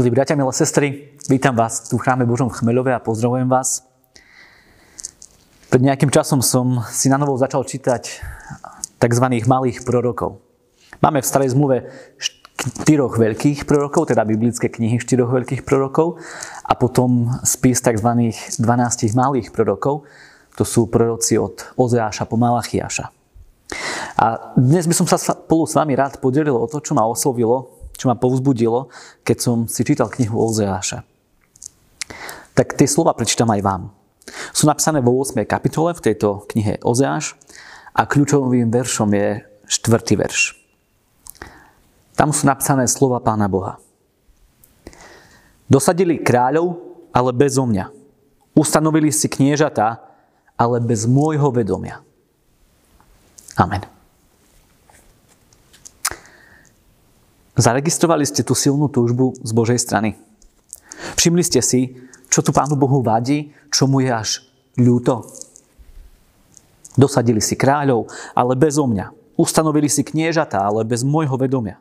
Milí bratia, milé sestry, vítam vás tu v chráme Božom Chmeľove a pozdravujem vás. Pred nejakým časom som si na novo začal čítať tzv. malých prorokov. Máme v starej zmluve štyroch veľkých prorokov, teda biblické knihy štyroch veľkých prorokov a potom spis tzv. 12 malých prorokov. To sú proroci od Ozeáša po Malachiaša. A dnes by som sa spolu s vami rád podelil o to, čo ma oslovilo čo ma povzbudilo, keď som si čítal knihu Ozeáša. Tak tie slova prečítam aj vám. Sú napísané vo 8. kapitole v tejto knihe Ozeáš a kľúčovým veršom je 4. verš. Tam sú napísané slova Pána Boha. Dosadili kráľov, ale bez mňa. Ustanovili si kniežatá, ale bez môjho vedomia. Amen. Zaregistrovali ste tú silnú túžbu z Božej strany? Všimli ste si, čo tu Pánu Bohu vadí, čo mu je až ľúto? Dosadili si kráľov, ale bez mňa. Ustanovili si kniežatá, ale bez môjho vedomia.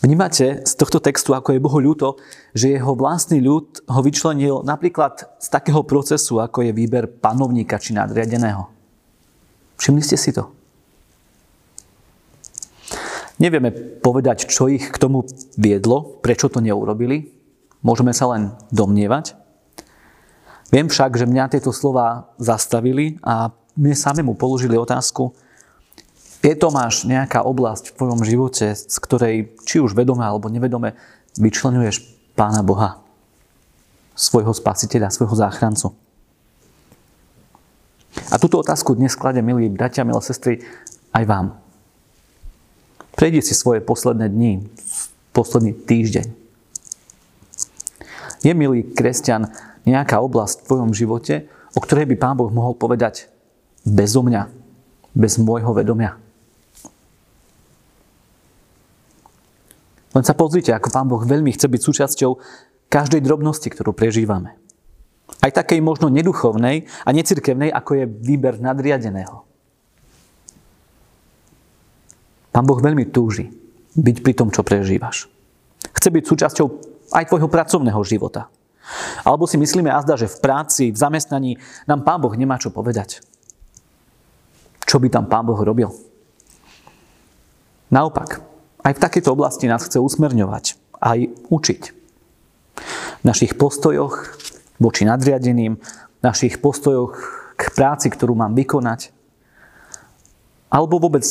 Vnímate z tohto textu, ako je Bohu ľúto, že jeho vlastný ľud ho vyčlenil napríklad z takého procesu, ako je výber panovníka či nadriadeného. Všimli ste si to? Nevieme povedať, čo ich k tomu viedlo, prečo to neurobili. Môžeme sa len domnievať. Viem však, že mňa tieto slova zastavili a mne samému položili otázku, je to máš nejaká oblasť v tvojom živote, z ktorej či už vedome alebo nevedome vyčlenuješ Pána Boha, svojho spasiteľa, svojho záchrancu. A túto otázku dnes klade, milí bratia, milé sestry, aj vám. Prejdi si svoje posledné dni, posledný týždeň. Je, milý kresťan, nejaká oblasť v tvojom živote, o ktorej by Pán Boh mohol povedať bez mňa, bez môjho vedomia? Len sa pozrite, ako Pán Boh veľmi chce byť súčasťou každej drobnosti, ktorú prežívame. Aj takej možno neduchovnej a necirkevnej, ako je výber nadriadeného. Pán Boh veľmi túži byť pri tom, čo prežívaš. Chce byť súčasťou aj tvojho pracovného života. Alebo si myslíme azda, že v práci, v zamestnaní nám Pán Boh nemá čo povedať. Čo by tam Pán Boh robil? Naopak, aj v takejto oblasti nás chce usmerňovať, aj učiť. V našich postojoch voči nadriadeným, v našich postojoch k práci, ktorú mám vykonať, alebo vôbec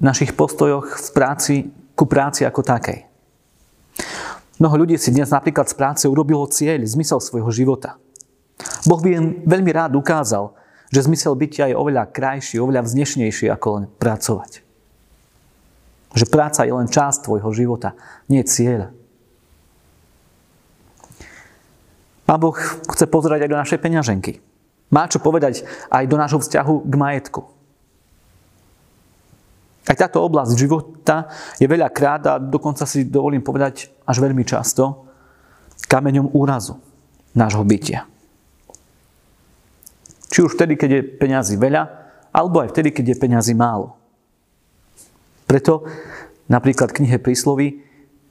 našich postojoch v práci ku práci ako takej. Mnoho ľudí si dnes napríklad z práce urobilo cieľ, zmysel svojho života. Boh by im veľmi rád ukázal, že zmysel bytia je oveľa krajší, oveľa vznešnejší ako len pracovať. Že práca je len časť tvojho života, nie cieľ. Pán Boh chce pozerať aj do našej peňaženky. Má čo povedať aj do nášho vzťahu k majetku. Aj táto oblasť života je veľa krát a dokonca si dovolím povedať až veľmi často kameňom úrazu nášho bytia. Či už vtedy, keď je peňazí veľa, alebo aj vtedy, keď je peňazí málo. Preto napríklad v knihe Príslovy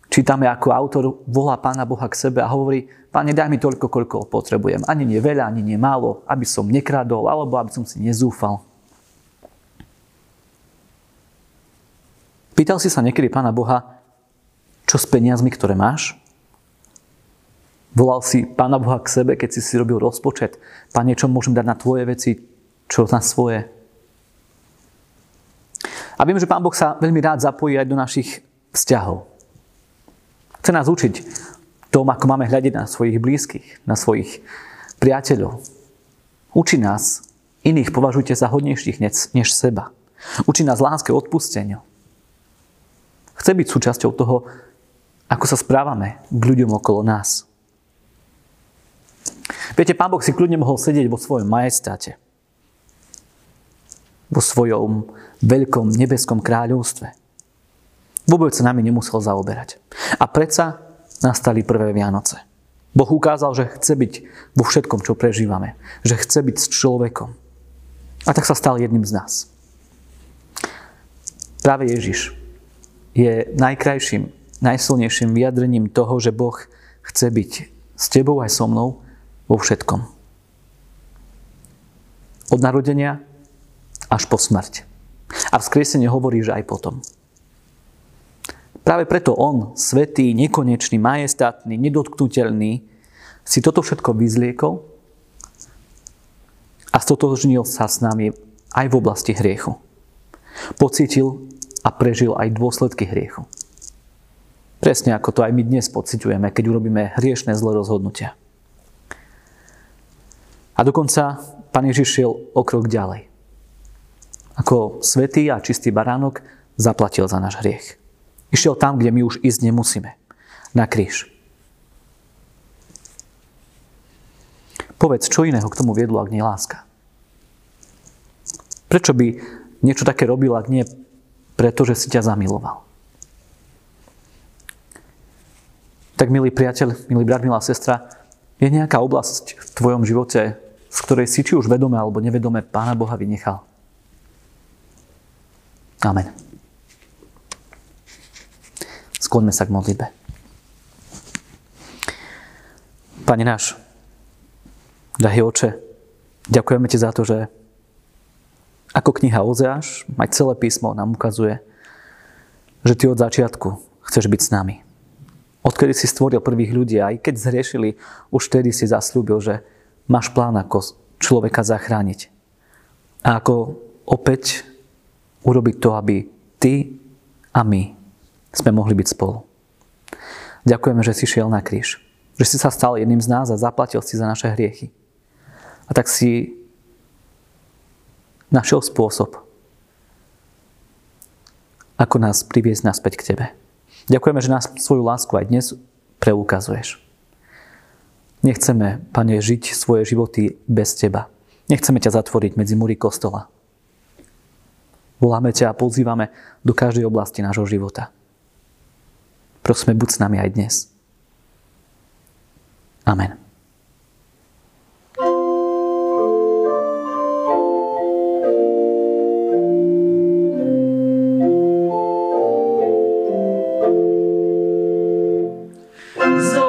čítame, ako autor volá Pána Boha k sebe a hovorí, Pane, daj mi toľko, koľko potrebujem. Ani nie veľa, ani nie málo, aby som nekradol, alebo aby som si nezúfal. Pýtal si sa niekedy Pána Boha, čo s peniazmi, ktoré máš? Volal si Pána Boha k sebe, keď si si robil rozpočet. Pane, čo môžem dať na tvoje veci, čo na svoje? A viem, že Pán Boh sa veľmi rád zapojí aj do našich vzťahov. Chce nás učiť tom, ako máme hľadiť na svojich blízkych, na svojich priateľov. Učí nás, iných považujte za hodnejších než seba. Učí nás láske odpusteniu. Chce byť súčasťou toho, ako sa správame k ľuďom okolo nás. Viete, Pán Boh si kľudne mohol sedieť vo svojom majestáte. Vo svojom veľkom nebeskom kráľovstve. Vôbec sa nami nemusel zaoberať. A predsa nastali prvé Vianoce. Boh ukázal, že chce byť vo všetkom, čo prežívame. Že chce byť s človekom. A tak sa stal jedným z nás. Práve Ježiš je najkrajším najsilnejším vyjadrením toho, že Boh chce byť s tebou aj so mnou vo všetkom. Od narodenia až po smrť. A vzkriesenie hovorí, že aj potom. Práve preto on, svetý, nekonečný, majestátny, nedotknutelný, si toto všetko vyzliekol a stotožnil sa s nami aj v oblasti hriechu. Pocítil a prežil aj dôsledky hriechu. Presne ako to aj my dnes pociťujeme, keď urobíme hriešne zlé rozhodnutia. A dokonca Pán Ježiš šiel o krok ďalej. Ako svetý a čistý baránok zaplatil za náš hriech. Išiel tam, kde my už ísť nemusíme. Na kríž. Povedz, čo iného k tomu viedlo, ak nie láska? Prečo by niečo také robil, ak nie preto, že si ťa zamiloval? Tak, milý priateľ, milý brat, milá sestra, je nejaká oblasť v tvojom živote, z ktorej si či už vedome alebo nevedome Pána Boha vynechal. Amen. Skloňme sa k modlitbe. Pane náš, drahý oče, ďakujeme Ti za to, že ako kniha Ozeáš, aj celé písmo nám ukazuje, že Ty od začiatku chceš byť s nami odkedy si stvoril prvých ľudí, aj keď zriešili, už vtedy si zaslúbil, že máš plán, ako človeka zachrániť. A ako opäť urobiť to, aby ty a my sme mohli byť spolu. Ďakujeme, že si šiel na kríž. Že si sa stal jedným z nás a zaplatil si za naše hriechy. A tak si našiel spôsob, ako nás priviesť naspäť k Tebe. Ďakujeme, že nás svoju lásku aj dnes preukazuješ. Nechceme, Pane, žiť svoje životy bez Teba. Nechceme ťa zatvoriť medzi múry kostola. Voláme ťa a pozývame do každej oblasti nášho života. Prosíme, buď s nami aj dnes. Amen. So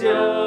Słonie